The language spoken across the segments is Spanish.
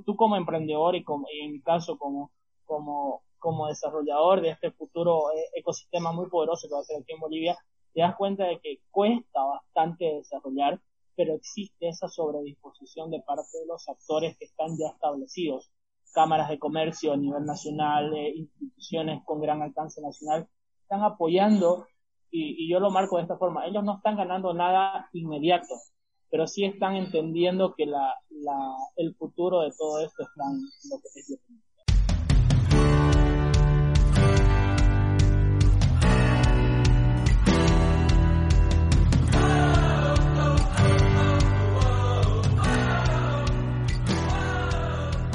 tú como emprendedor y como, en mi caso como, como, como desarrollador de este futuro eh, ecosistema muy poderoso que va a ser aquí en Bolivia, te das cuenta de que cuesta bastante desarrollar, pero existe esa sobredisposición de parte de los actores que están ya establecidos. Cámaras de comercio a nivel nacional, eh, instituciones con gran alcance nacional, están apoyando, y, y yo lo marco de esta forma, ellos no están ganando nada inmediato, pero sí están entendiendo que la, la, el futuro de todo esto está en lo que es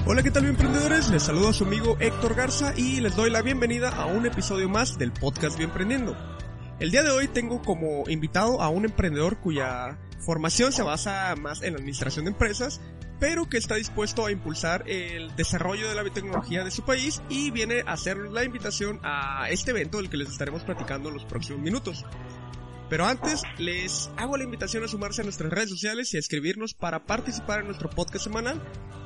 Hola, ¿qué tal, emprendedores? Les saludo a su amigo Héctor Garza y les doy la bienvenida a un episodio más del podcast Bien Emprendiendo. El día de hoy tengo como invitado a un emprendedor cuya formación se basa más en la administración de empresas, pero que está dispuesto a impulsar el desarrollo de la biotecnología de su país y viene a hacer la invitación a este evento del que les estaremos platicando en los próximos minutos. Pero antes, les hago la invitación a sumarse a nuestras redes sociales y a escribirnos para participar en nuestro podcast semanal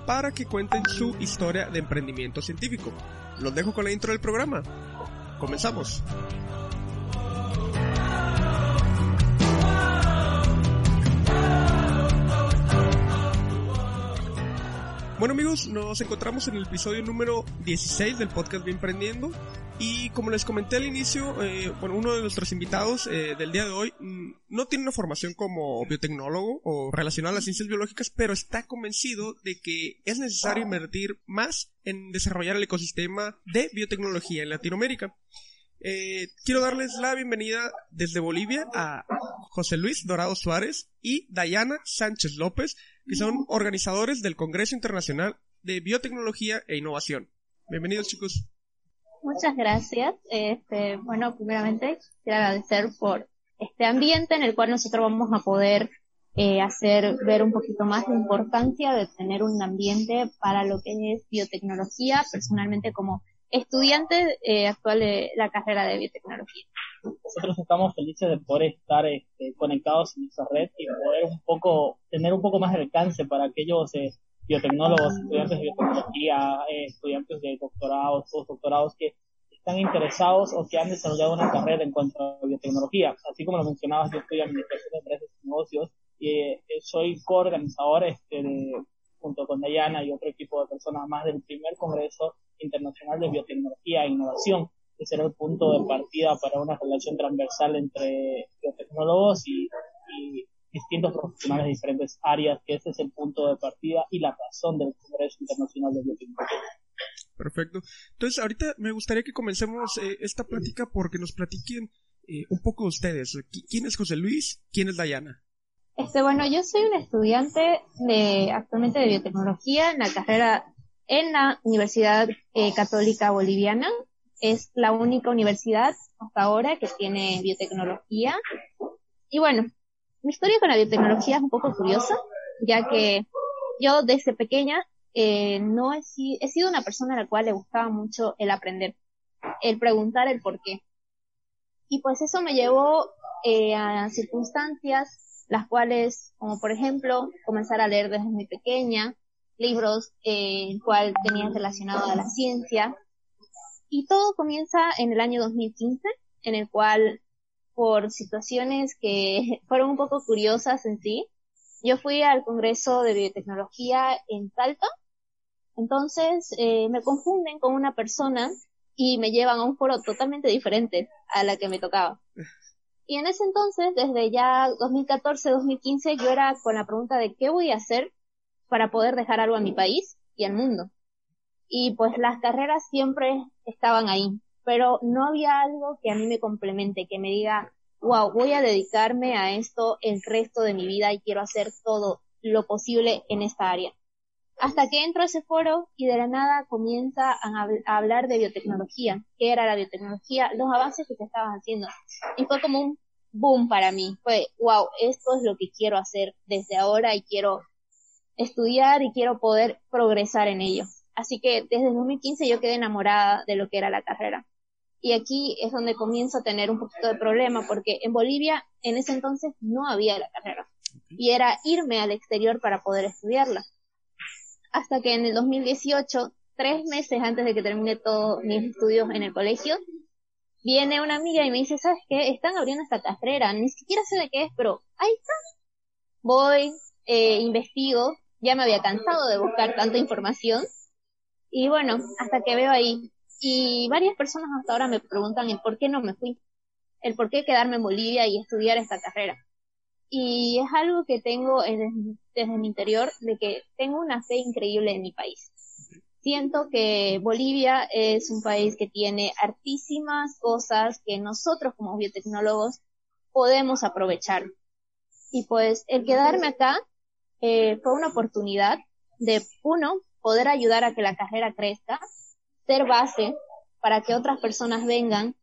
para que cuenten su historia de emprendimiento científico. Los dejo con la intro del programa. Comenzamos. Bueno amigos, nos encontramos en el episodio número 16 del podcast Bien Emprendiendo y como les comenté al inicio, eh, uno de nuestros invitados eh, del día de hoy mm, no tiene una formación como biotecnólogo o relacionado a las ciencias biológicas, pero está convencido de que es necesario invertir más en desarrollar el ecosistema de biotecnología en Latinoamérica. Eh, quiero darles la bienvenida desde Bolivia a José Luis Dorado Suárez y Dayana Sánchez López, que son organizadores del Congreso Internacional de Biotecnología e Innovación. Bienvenidos chicos. Muchas gracias. Este, bueno, primeramente quiero agradecer por este ambiente en el cual nosotros vamos a poder eh, hacer ver un poquito más la importancia de tener un ambiente para lo que es biotecnología, personalmente como estudiante eh, actual de la carrera de biotecnología. Nosotros estamos felices de poder estar este, conectados en esa red y poder un poco, tener un poco más de alcance para aquellos eh, biotecnólogos, estudiantes de biotecnología, eh, estudiantes de doctorados, postdoctorados que están interesados o que han desarrollado una carrera en cuanto a biotecnología. Así como lo mencionabas, yo estoy Administración de Empresas y Negocios y eh, soy coorganizador este, de, junto con Dayana y otro equipo de personas más del primer Congreso Internacional de Biotecnología e Innovación, que será el punto de partida para una relación transversal entre biotecnólogos y, distintos profesionales de diferentes áreas, que ese es el punto de partida y la razón del Congreso Internacional de Biotecnología. Perfecto. Entonces, ahorita me gustaría que comencemos eh, esta plática porque nos platiquen eh, un poco ustedes. ¿Quién es José Luis? ¿Quién es Dayana? Este, bueno, yo soy un estudiante de, actualmente de biotecnología en la carrera en la Universidad eh, Católica Boliviana. Es la única universidad hasta ahora que tiene biotecnología. Y bueno, mi historia con la biotecnología es un poco curiosa, ya que yo desde pequeña eh, no he, he, sido una persona a la cual le gustaba mucho el aprender, el preguntar el por qué. Y pues eso me llevó eh, a circunstancias las cuales, como por ejemplo, comenzar a leer desde muy pequeña, libros eh, el cual tenían relacionado a la ciencia. Y todo comienza en el año 2015, en el cual, por situaciones que fueron un poco curiosas en sí, yo fui al Congreso de Biotecnología en Salta. Entonces, eh, me confunden con una persona y me llevan a un foro totalmente diferente a la que me tocaba. Y en ese entonces, desde ya 2014-2015, yo era con la pregunta de qué voy a hacer para poder dejar algo a mi país y al mundo. Y pues las carreras siempre estaban ahí, pero no había algo que a mí me complemente, que me diga, wow, voy a dedicarme a esto el resto de mi vida y quiero hacer todo lo posible en esta área. Hasta que entro a ese foro y de la nada comienza a, hablar de biotecnología, qué era la biotecnología, los avances que se estaban haciendo. Y fue como boom para mí. Fue, wow, esto es lo que quiero hacer desde ahora y quiero estudiar y quiero poder progresar en ello. Así que desde 2015 yo quedé enamorada de lo que era la carrera. Y aquí es donde comienzo a tener un poquito de problema porque en Bolivia en ese entonces no había la carrera y era irme al exterior para poder estudiarla. hasta que en el 2018, tres meses antes de que termine todos mis estudios en el colegio, viene una amiga y me dice, ¿sabes qué? Están abriendo esta carrera, ni siquiera sé de qué es, pero ahí está. Voy, eh, investigo, ya me había cansado de buscar tanta información. Y bueno, hasta que veo ahí. Y varias personas hasta ahora me preguntan el por qué no me fui, el por qué quedarme en Bolivia y estudiar esta carrera. Y es algo que tengo desde, desde mi interior, de que tengo una fe increíble en mi país. Siento que Bolivia es un país que tiene hartísimas cosas que nosotros como biotecnólogos podemos aprovechar. Y pues el quedarme acá eh, fue una oportunidad de, uno, poder ayudar a que la carrera crezca, ser base para que otras personas vengan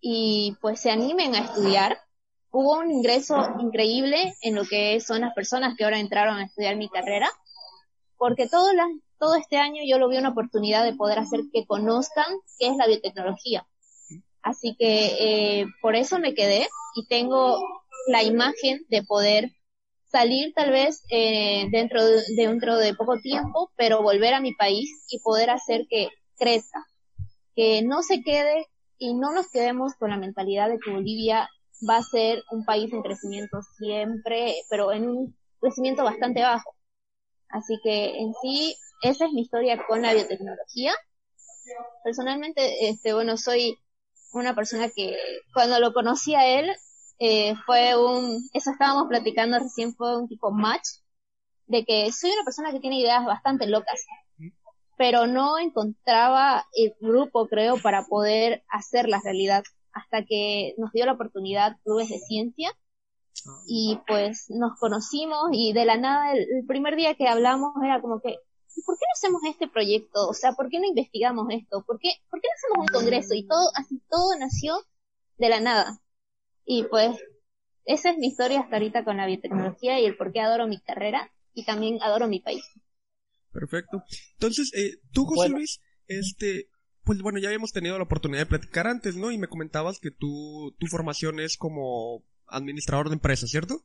y pues se animen a estudiar. Hubo un ingreso increíble en lo que son las personas que ahora entraron a estudiar mi carrera, porque todo, la, todo este año yo lo vi una oportunidad de poder hacer que conozcan qué es la biotecnología. Así que eh, por eso me quedé y tengo la imagen de poder salir tal vez eh, dentro, de, dentro de poco tiempo, pero volver a mi país y poder hacer que crezca, que no se quede y no nos quedemos con la mentalidad de que Bolivia va a ser un país en crecimiento siempre, pero en un crecimiento bastante bajo. Así que en sí, esa es mi historia con la biotecnología. Personalmente, este, bueno, soy una persona que cuando lo conocí a él, eh, fue un, eso estábamos platicando recién, fue un tipo match, de que soy una persona que tiene ideas bastante locas, pero no encontraba el grupo, creo, para poder hacerlas realidad, hasta que nos dio la oportunidad Clubes de Ciencia, y pues nos conocimos y de la nada el, primer día que hablamos era como que ¿por qué no hacemos este proyecto? O sea, ¿por qué no investigamos esto? ¿Por qué, ¿por qué no hacemos un congreso? Y todo, así todo nació de la nada. Y pues esa es mi historia hasta ahorita con la biotecnología y el por qué adoro mi carrera y también adoro mi país. Perfecto. Entonces, eh, tú, José Luis, este, pues bueno, ya habíamos tenido la oportunidad de platicar antes, ¿no? Y me comentabas que tú, tu formación es como administrador de empresas, ¿cierto?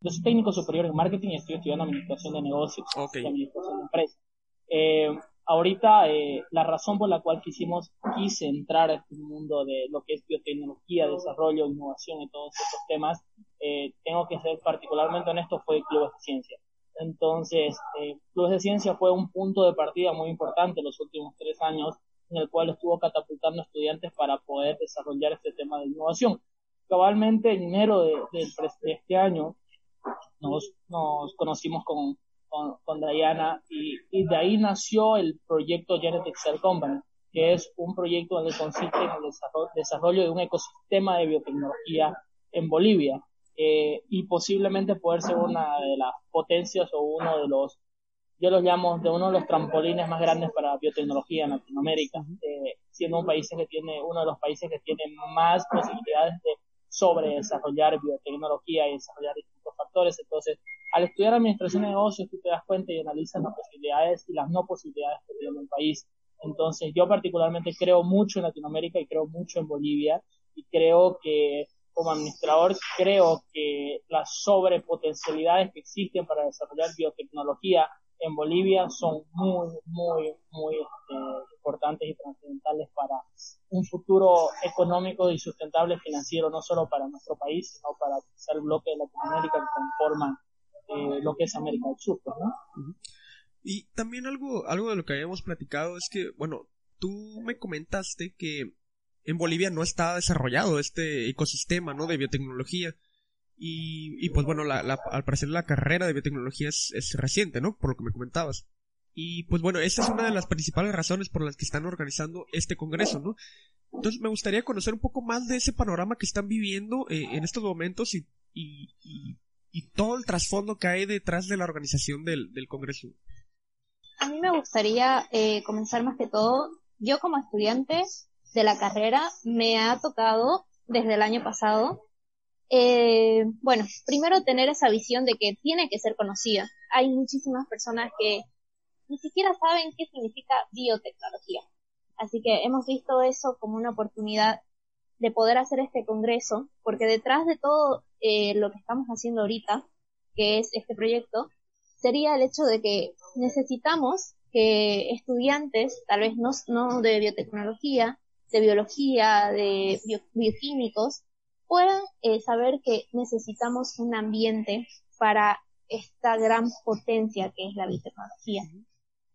Yo soy técnico superior en marketing y estoy estudiando administración de negocios y administración de empresas. Eh, ahorita eh, la razón por la cual quisimos, quise entrar a este mundo de lo que es biotecnología, desarrollo, innovación y todos estos temas, eh, tengo que ser particularmente honesto, fue Clubes de Ciencia. Entonces, eh, Clubes de Ciencia fue un punto de partida muy importante los últimos tres años, en el cual estuvo catapultando estudiantes para poder desarrollar este tema de innovación. Cabalmente en enero de, de este año nos, nos conocimos con con, con Diana y, y, de ahí nació el proyecto Genetic Cell Company, que es un proyecto donde consiste en el desarrollo, de un ecosistema de biotecnología en Bolivia eh, y posiblemente poder ser una de las potencias o uno de los, yo los llamo de uno de los trampolines más grandes para biotecnología en Latinoamérica, eh, siendo un país que tiene, uno de los países que tiene más posibilidades de sobre desarrollar biotecnología y desarrollar distintos factores. Entonces, al estudiar administración de negocios, tú te das cuenta y analizas las posibilidades y las no posibilidades que tiene un país. Entonces, yo particularmente creo mucho en Latinoamérica y creo mucho en Bolivia y creo que como administrador creo que las sobrepotencialidades que existen para desarrollar biotecnología en Bolivia son muy, muy, muy este, importantes y trascendentales para un futuro económico y sustentable financiero, no solo para nuestro país, sino para el bloque de Latinoamérica que conforma eh, lo que es América del Sur, pues, ¿no? Y también algo, algo de lo que habíamos platicado es que, bueno, tú me comentaste que en Bolivia no está desarrollado este ecosistema, ¿no? De biotecnología. Y, y pues bueno, al parecer la carrera de biotecnología es, es, reciente, ¿no? Por lo que me comentabas. Y pues bueno, esta es una de las principales razones por las que están organizando este congreso, ¿no? Entonces me gustaría conocer un poco más de ese panorama que están viviendo eh, en estos momentos y, y, y, y, todo el trasfondo que hay detrás de la organización del, del congreso. A mí me gustaría eh, comenzar más que todo, yo como estudiante de la carrera me ha tocado desde el año pasado eh, bueno, primero tener esa visión de que tiene que ser conocida. Hay muchísimas personas que ni siquiera saben qué significa biotecnología. Así que hemos visto eso como una oportunidad de poder hacer este congreso, porque detrás de todo eh, lo que estamos haciendo ahorita, que es este proyecto, sería el hecho de que necesitamos que estudiantes, tal vez no, de biotecnología, de biología, de bioquímicos, puedan eh, saber que necesitamos un ambiente para esta gran potencia que es la biotecnología.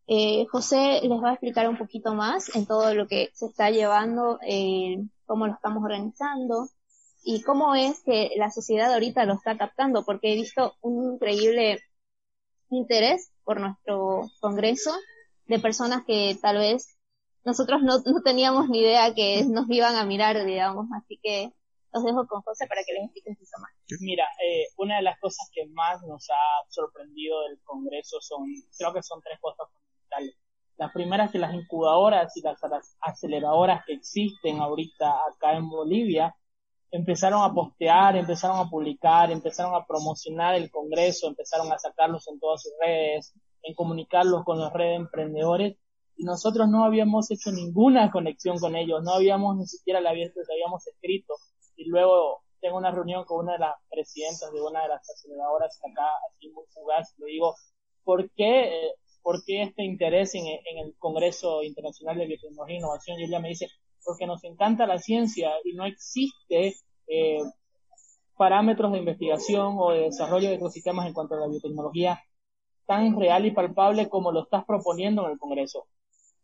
Eh, José les va a explicar un poquito más en todo lo que se está llevando, eh, cómo lo estamos organizando y cómo es que la sociedad ahorita lo está captando, porque he visto un increíble interés por nuestro congreso de personas que tal vez nosotros no, no teníamos ni idea que nos iban a mirar, digamos, así que los dejo con José para que les expliquen su más. Mira, eh, una de las cosas que más nos ha sorprendido del Congreso son, creo que son tres cosas fundamentales. La primera es que las incubadoras y las aceleradoras que existen ahorita acá en Bolivia empezaron a postear, empezaron a publicar, empezaron a promocionar el Congreso, empezaron a sacarlos en todas sus redes, en comunicarlos con las redes de emprendedores y nosotros no habíamos hecho ninguna conexión con ellos, no habíamos ni siquiera la habíamos escrito y luego tengo una reunión con una de las presidentas de una de las aceleradoras acá, así muy fugaz, le digo, ¿por qué, eh, ¿por qué este interés en, en, el Congreso Internacional de Biotecnología e Innovación? Y ella me dice, porque nos encanta la ciencia y no existe eh, parámetros de investigación o de desarrollo de ecosistemas en cuanto a la biotecnología tan real y palpable como lo estás proponiendo en el Congreso.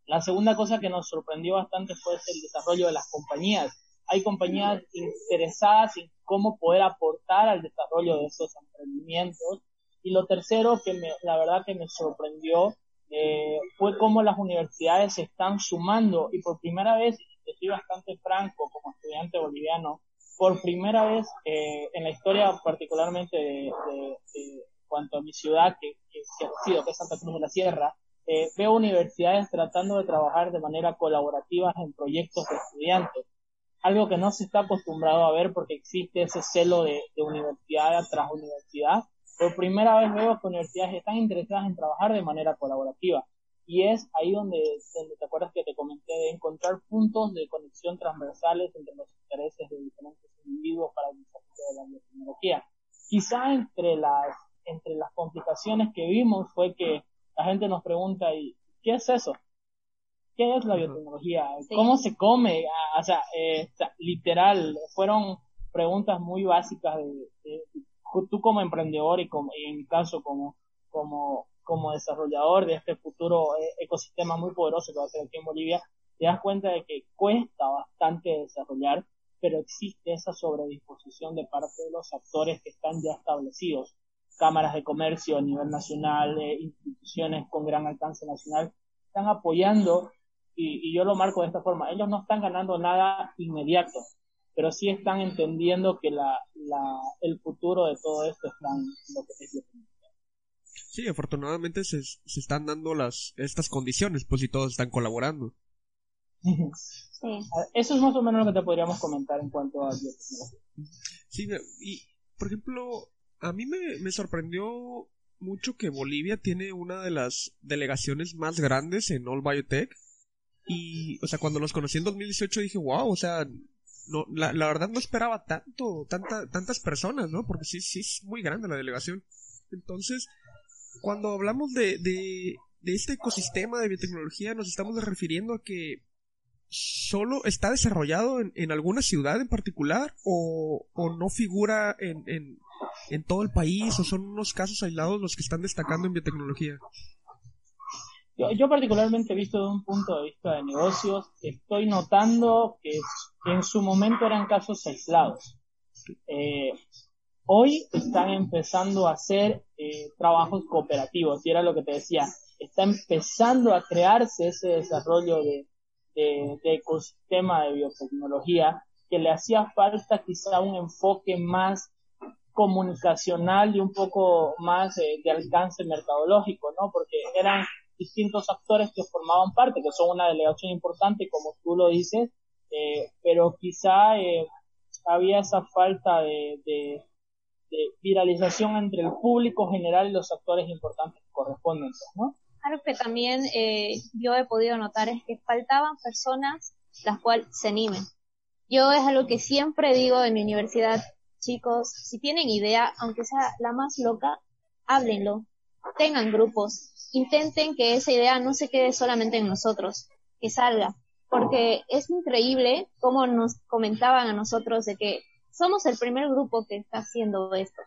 La segunda cosa que nos sorprendió bastante fue el desarrollo de las compañías. Hay compañías interesadas en cómo poder aportar al desarrollo de esos emprendimientos. Y lo tercero que me, la verdad que me sorprendió eh, fue cómo las universidades se están sumando y por primera vez, estoy bastante franco como estudiante boliviano, por primera vez eh, en la historia particularmente de, cuanto a mi ciudad, que, que, ha sido, que es Santa Cruz de la Sierra, eh, veo universidades tratando de trabajar de manera colaborativa en proyectos de estudiantes. Algo que no se está acostumbrado a ver porque existe ese celo de, de universidad tras universidad. Por primera vez veo que universidades están interesadas en trabajar de manera colaborativa. Y es ahí donde, donde te acuerdas que te comenté de encontrar puntos de conexión transversales entre los intereses de diferentes individuos para el desarrollo de la biotecnología. Quizá entre las, entre las complicaciones que vimos fue que la gente nos pregunta, ¿y qué es eso? ¿Qué es la biotecnología? ¿Cómo se come? Ah, eh, o sea, literal, fueron preguntas muy básicas de, tú como emprendedor y, como, en mi caso como, como, como desarrollador de este futuro eh, ecosistema muy poderoso que va a ser aquí en Bolivia, te das cuenta de que cuesta bastante desarrollar, pero existe esa sobredisposición de parte de los actores que están ya establecidos. Cámaras de comercio a nivel nacional, eh, instituciones con gran alcance nacional, están apoyando, y, yo lo marco de esta forma, ellos no están ganando nada inmediato, pero sí están entendiendo que la, el futuro de todo esto está lo que es Sí, afortunadamente se, se están dando las estas condiciones, pues si todos están colaborando. Sí. Eso es más o menos lo que te podríamos comentar en cuanto a Sí, y por ejemplo, a mí me, sorprendió mucho que Bolivia tiene una de las delegaciones más grandes en All Biotech. Y, o sea, cuando los conocí en 2018 dije, wow, o sea, no, la, la verdad no esperaba tanto, tanta, tantas personas, ¿no? Porque sí, sí es muy grande la delegación. Entonces, cuando hablamos de, de, de este ecosistema de biotecnología, nos estamos refiriendo a que solo está desarrollado en, en alguna ciudad en particular o, o no figura en, en, en todo el país o son unos casos aislados los que están destacando en biotecnología? Yo, particularmente visto de un punto de vista de negocios, estoy notando que en su momento eran casos aislados. Eh, hoy están empezando a hacer eh, trabajos cooperativos, y era lo que te decía, está empezando a crearse ese desarrollo de, ecosistema de biotecnología que le hacía falta quizá un enfoque más comunicacional y un poco más de alcance mercadológico, ¿no? Porque eran distintos actores que formaban parte, que son una delegación importante, como tú lo dices, eh, pero quizá eh, había esa falta de, viralización entre el público general y los actores importantes que corresponden, ¿no? Algo que también eh, yo he podido notar es que faltaban personas las cuales se animen. Yo es algo que siempre digo en mi universidad, chicos, si tienen idea, aunque sea la más loca, háblenlo, tengan grupos, intenten que esa idea no se quede solamente en nosotros, que salga, porque es increíble cómo nos comentaban a nosotros de que somos el primer grupo que está haciendo esto,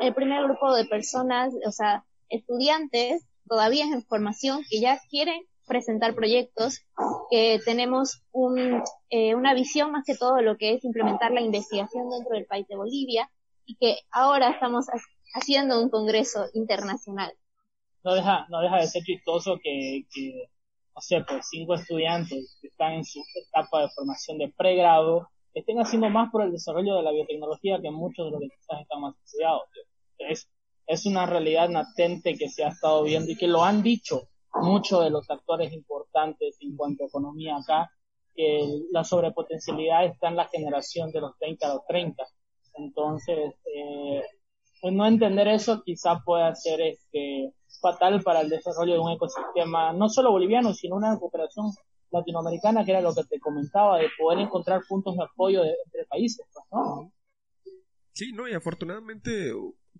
el primer grupo de personas, o sea, estudiantes todavía en formación que ya quieren presentar proyectos, que tenemos un, eh, una visión más que todo lo que es implementar la investigación dentro del país de Bolivia y que ahora estamos haciendo un congreso internacional. No deja, no deja de ser chistoso que, que, no sé, pues cinco estudiantes que están en su etapa de formación de pregrado estén haciendo más por el desarrollo de la biotecnología que muchos de los que quizás están más estudiados. Es, es una realidad latente que se ha estado viendo y que lo han dicho muchos de los actores importantes en cuanto a economía acá, que la sobrepotencialidad está en la generación de los 30 a los 30. Entonces, eh, pues no entender eso quizá pueda ser este, fatal para el desarrollo de un ecosistema, no solo boliviano, sino una cooperación latinoamericana, que era lo que te comentaba, de poder encontrar puntos de apoyo entre países, pues, ¿no? Sí, no, y afortunadamente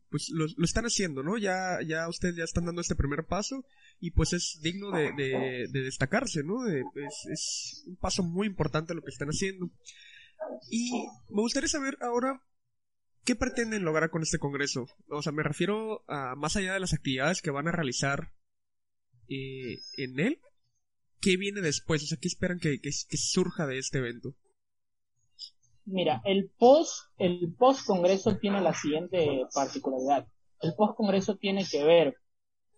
pues lo, están haciendo, ¿no? Ya, ya ustedes ya están dando este primer paso y pues es digno de, de, destacarse, ¿no? es, es, un paso muy importante lo que están haciendo. Y me gustaría saber ahora qué pretenden lograr con este congreso. O sea, me refiero a más allá de las actividades que van a realizar eh, en él, ¿qué viene después? O sea, ¿qué esperan que, que surja de este evento? Mira, el post, el post congreso tiene la siguiente particularidad. El post congreso tiene que ver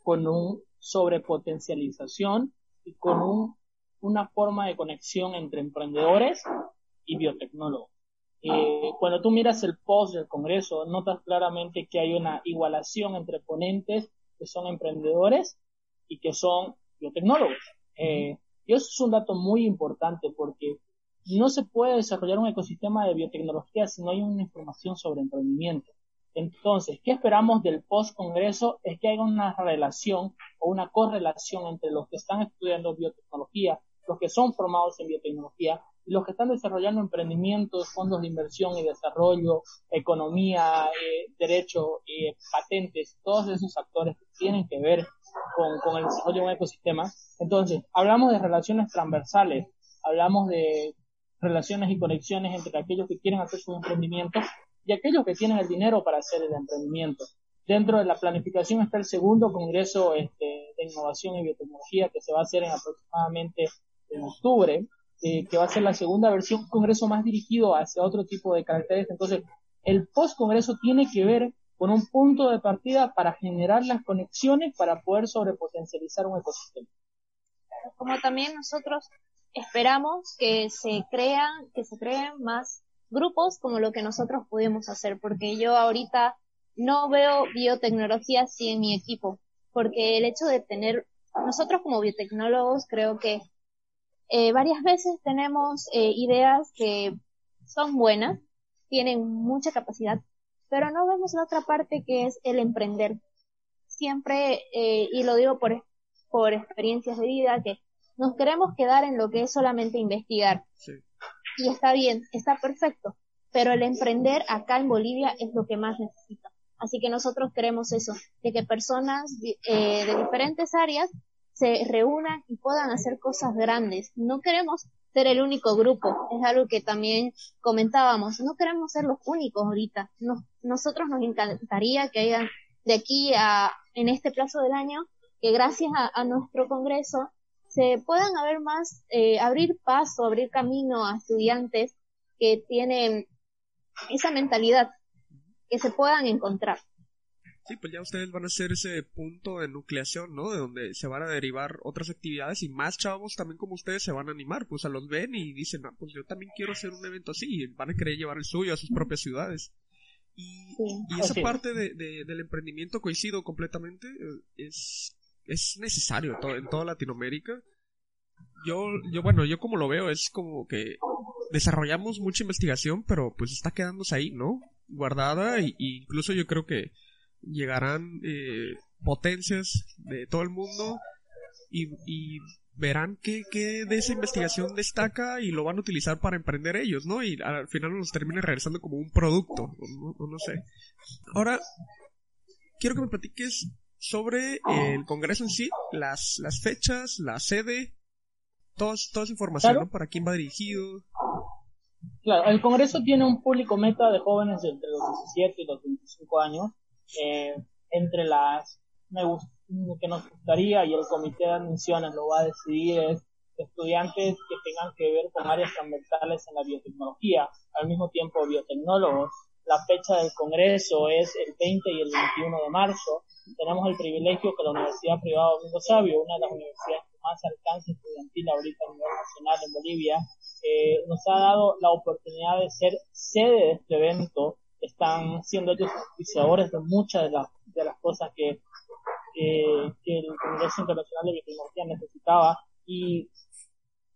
con un sobrepotencialización y con un, una forma de conexión entre emprendedores y biotecnólogos. Eh, cuando tú miras el post del Congreso, notas claramente que hay una igualación entre ponentes que son emprendedores y que son biotecnólogos. Eh, y eso es un dato muy importante porque no se puede desarrollar un ecosistema de biotecnología si no hay una información sobre emprendimiento. Entonces, ¿qué esperamos del post-congreso? Es que haya una relación o una correlación entre los que están estudiando biotecnología, los que son formados en biotecnología y los que están desarrollando emprendimientos, fondos de inversión y desarrollo, economía, eh, derecho, eh, patentes, todos esos actores que tienen que ver con, el desarrollo de un ecosistema. Entonces, hablamos de relaciones transversales, hablamos de relaciones y conexiones entre aquellos que quieren hacer su emprendimiento y aquellos que tienen el dinero para hacer el emprendimiento. Dentro de la planificación está el segundo Congreso este, de Innovación y Biotecnología que se va a hacer en aproximadamente en octubre, eh, que va a ser la segunda versión, un Congreso más dirigido hacia otro tipo de caracteres. Entonces, el post-Congreso tiene que ver con un punto de partida para generar las conexiones para poder sobrepotencializar un ecosistema. Como también nosotros esperamos que se crean, que se creen más grupos como lo que nosotros pudimos hacer, porque yo ahorita no veo biotecnología así en mi equipo, porque el hecho de tener, nosotros como biotecnólogos creo que eh, varias veces tenemos eh, ideas que son buenas, tienen mucha capacidad, pero no vemos la otra parte que es el emprender. Siempre, eh, y lo digo por, por experiencias de vida, que nos queremos quedar en lo que es solamente investigar. Y está bien, está perfecto, pero el emprender acá en Bolivia es lo que más necesita. Así que nosotros queremos eso, de que personas eh, de diferentes áreas se reúnan y puedan hacer cosas grandes. No queremos ser el único grupo, es algo que también comentábamos, no queremos ser los únicos ahorita. nosotros nos encantaría que hayan de aquí a, en este plazo del año, que gracias a nuestro Congreso se puedan haber más, eh, abrir paso, abrir camino a estudiantes que tienen esa mentalidad, que se puedan encontrar. Sí, pues ya ustedes van a ser ese punto de nucleación, ¿no? De donde se van a derivar otras actividades y más chavos también como ustedes se van a animar, pues a los ven y dicen, ah, pues yo también quiero hacer un evento así y van a querer llevar el suyo a sus propias ciudades. Y, esa parte de, del emprendimiento coincido completamente, eh, es es necesario en toda Latinoamérica. Yo, yo, bueno, yo como lo veo es como que desarrollamos mucha investigación, pero pues está quedándose ahí, ¿no? Guardada e incluso yo creo que llegarán eh, potencias de todo el mundo y, y verán qué, qué, de esa investigación destaca y lo van a utilizar para emprender ellos, ¿no? Y al final nos termina regresando como un producto, no, no sé. Ahora, quiero que me platiques sobre el Congreso en sí, las, las fechas, la sede, todos, toda esa información, ¿no? ¿Para quién va dirigido? Claro, el Congreso tiene un público meta de jóvenes entre los 17 y los 25 años. Eh, entre las que nos gustaría y el comité de admisiones lo va a decidir es estudiantes que tengan que ver con áreas transversales en la biotecnología, al mismo tiempo biotecnólogos. La fecha del Congreso es el 20 y el 21 de marzo. Tenemos el privilegio que la Universidad Privada Domingo Sabio, una de las universidades con más alcance estudiantil ahorita a nivel nacional en Bolivia, eh, nos ha dado la oportunidad de ser sede de este evento. Están siendo ellos oficiadores de muchas de las, de las cosas que, que, el Congreso Internacional de Biotecnología necesitaba y,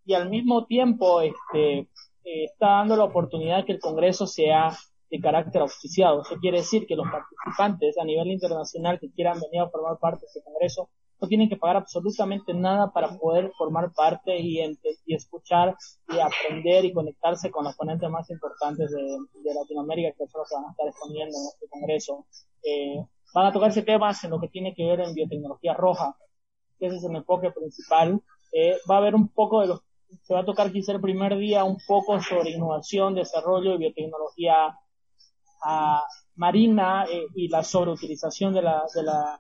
y al mismo tiempo este, eh, está dando la oportunidad que el Congreso sea de carácter auspiciado. Eso quiere decir que los participantes a nivel internacional que quieran venir a formar parte de este Congreso no tienen que pagar absolutamente nada para poder formar parte y, escuchar y aprender y conectarse con los ponentes más importantes de, Latinoamérica que son los que van a estar exponiendo en este congreso. Eh, van a tocarse temas en lo que tiene que ver en biotecnología roja, que ese es el enfoque principal. Eh, va a haber un poco de los, se va a tocar quizá el primer día un poco sobre innovación, desarrollo y biotecnología ah, marina eh, y la sobreutilización de, la, de, la,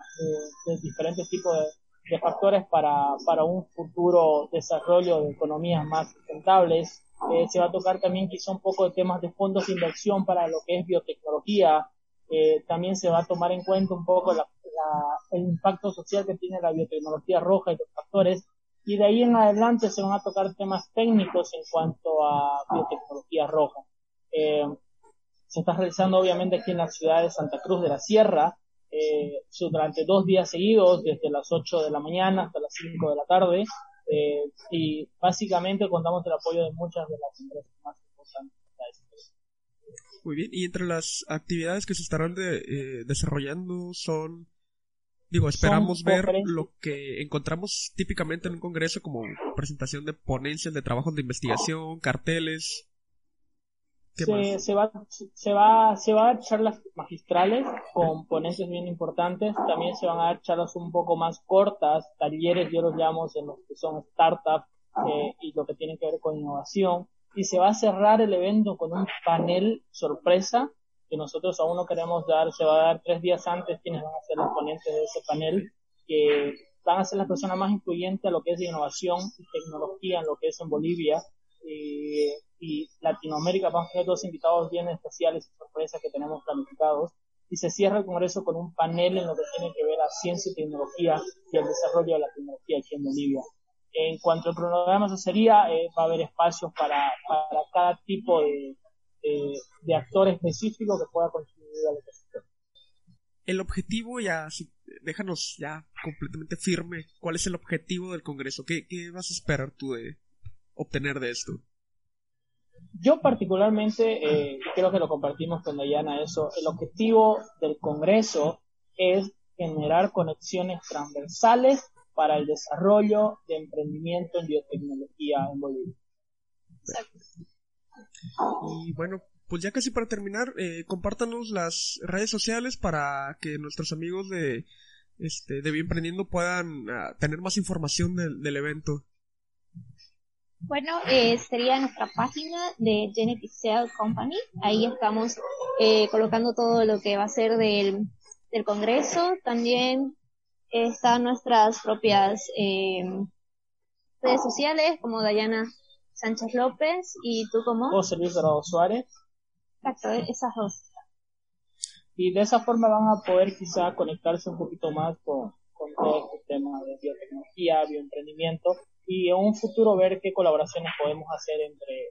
de, diferentes tipos de, factores para, un futuro desarrollo de economías más sustentables. Eh, se va a tocar también quizá un poco de temas de fondos de inversión para lo que es biotecnología. Eh, también se va a tomar en cuenta un poco el impacto social que tiene la biotecnología roja y los factores. Y de ahí en adelante se van a tocar temas técnicos en cuanto a biotecnología roja. Se está realizando obviamente aquí en la ciudad de Santa Cruz de la Sierra, eh, durante dos días seguidos, desde las 8 de la mañana hasta las 5 de la tarde, eh, y básicamente contamos el apoyo de muchas de las empresas más importantes. Muy bien, y entre las actividades que se estarán de, eh, desarrollando son, digo, esperamos ver lo que encontramos típicamente en un congreso como presentación de ponencias de trabajos de investigación, carteles, se, se, va, se, va, se va a dar charlas magistrales con ponentes bien importantes. También se van a dar charlas un poco más cortas, talleres, yo los llamo en los que son startups eh, y lo que tiene que ver con innovación. Y se va a cerrar el evento con un panel sorpresa que nosotros aún no queremos dar. Se va a dar tres días antes quienes van a ser los ponentes de ese panel que van a ser las personas más influyentes a lo que es innovación y tecnología en lo que es en Bolivia. Y y Latinoamérica. Vamos a tener dos invitados bien especiales y sorpresas que tenemos planificados. Y se cierra el Congreso con un panel en lo que tiene que ver a ciencia y tecnología y el desarrollo de la tecnología aquí en Bolivia. En cuanto al cronograma se sería, eh, va a haber espacios para, para cada tipo de, de, actor específico que pueda contribuir al ecosistema. El objetivo ya, déjanos ya completamente firme, ¿cuál es el objetivo del Congreso? ¿Qué, qué vas a esperar tú de obtener de esto? Yo particularmente, eh, creo que lo compartimos con Dayana, eso, el objetivo del Congreso es generar conexiones transversales para el desarrollo de emprendimiento en biotecnología en Bolivia. Y bueno, pues ya casi para terminar, eh, compártanos las redes sociales para que nuestros amigos de, este, de Bienprendiendo puedan ah, tener más información del evento. Bueno, eh, sería nuestra página de Genetic Cell Company. Ahí estamos eh, colocando todo lo que va a ser del, del Congreso. También están nuestras propias eh, redes sociales como Dayana Sánchez López y tú como... José Luis Dorado Suárez. Exacto, esas dos. Y de esa forma van a poder quizá conectarse un poquito más con, con todo este tema de biotecnología, bioemprendimiento y en un futuro ver qué colaboraciones podemos hacer entre,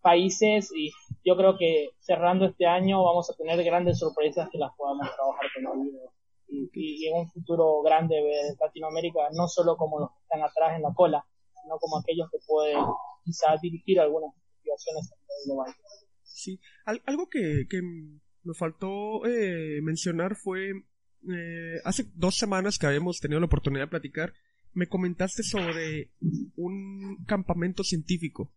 países y yo creo que cerrando este año vamos a tener grandes sorpresas que las podamos trabajar con ellos y, y, en un futuro grande ver Latinoamérica no solo como los que están atrás en la cola, sino como aquellos que pueden quizás dirigir algunas investigaciones a nivel global. Sí, algo que, que me faltó eh, mencionar fue eh, hace dos semanas que habíamos tenido la oportunidad de platicar me comentaste sobre un campamento científico.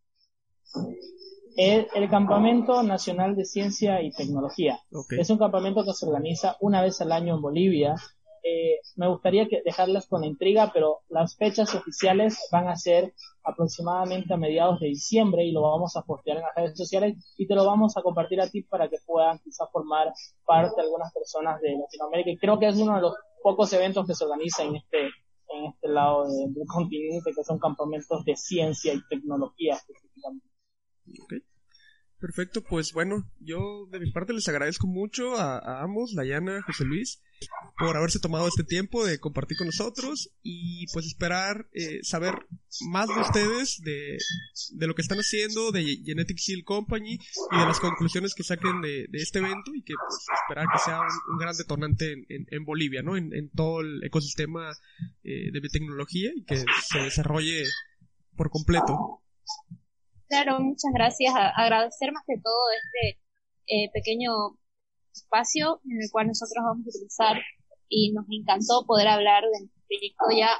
El, el, Campamento Nacional de Ciencia y Tecnología. Es un campamento que se organiza una vez al año en Bolivia eh, me gustaría que dejarlas con la intriga, pero las fechas oficiales van a ser aproximadamente a mediados de diciembre y lo vamos a postear en las redes sociales y te lo vamos a compartir a ti para que puedan quizás formar parte algunas personas de Latinoamérica. Y creo que es uno de los pocos eventos que se organiza en este en este lado del continente, que son campamentos de ciencia y tecnología específicamente. Perfecto, pues bueno, yo de mi parte les agradezco mucho a, ambos, Dayana, José Luis, por haberse tomado este tiempo de compartir con nosotros y pues esperar eh, saber más de ustedes, de, de, lo que están haciendo, de Genetic Shield Company y de las conclusiones que saquen de, este evento y que pues, esperar que sea un, gran detonante en, en, Bolivia, ¿no? En, en, todo el ecosistema eh, de biotecnología y que se desarrolle por completo. Claro, muchas gracias. agradecer más que todo este eh, pequeño espacio en el cual nosotros vamos a utilizar y nos encantó poder hablar de nuestro proyecto. Ya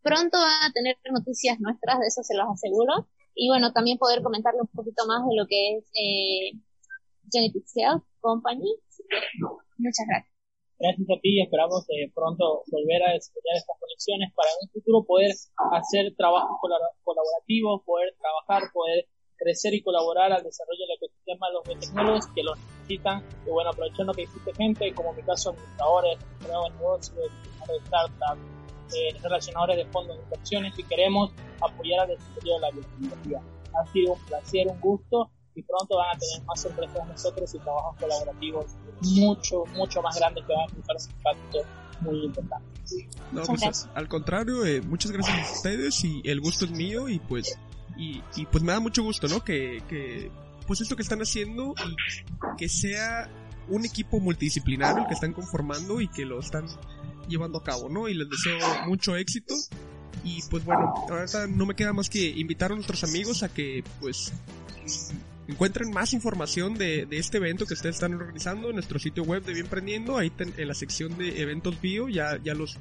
pronto van a tener noticias nuestras, de eso se los aseguro. Y bueno, también poder comentarle un poquito más de lo que es eh, Genetic Cell Company. muchas gracias. Gracias a ti y esperamos eh, pronto volver a desarrollar estas conexiones para en un futuro poder hacer trabajo colaborativo, poder trabajar, poder crecer y colaborar al desarrollo del ecosistema de los biotecnólogos que lo necesitan. Y bueno, aprovechando que existe gente, como en mi caso, administradores, administradores de negocios, startups, eh, relacionadores de fondos de inversiones, y queremos apoyar al desarrollo de la biotecnología. Ha sido un placer, un gusto y pronto van a tener más sorpresas nosotros y trabajos colaborativos mucho, mucho más grandes que van a causar un impacto muy importante. No, pues, al contrario, eh, muchas gracias a ustedes y el gusto es mío y pues y, y pues me da mucho gusto, ¿no? Que, que pues esto que están haciendo y que sea un equipo multidisciplinario que están conformando y que lo están llevando a cabo, ¿no? Y les deseo mucho éxito. Y pues bueno, ahora no me queda más que invitar a nuestros amigos a que pues encuentren más información de, de, este evento que ustedes están organizando en nuestro sitio web de Bienprendiendo. Ahí en la sección de eventos bio ya, ya los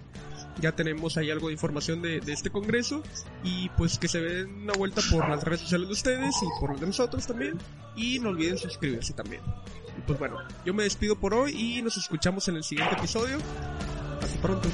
ya tenemos ahí algo de información de, de, este congreso y pues que se den una vuelta por las redes sociales de ustedes y por las de nosotros también y no olviden suscribirse también. Y pues bueno, yo me despido por hoy y nos escuchamos en el siguiente episodio. Hasta pronto.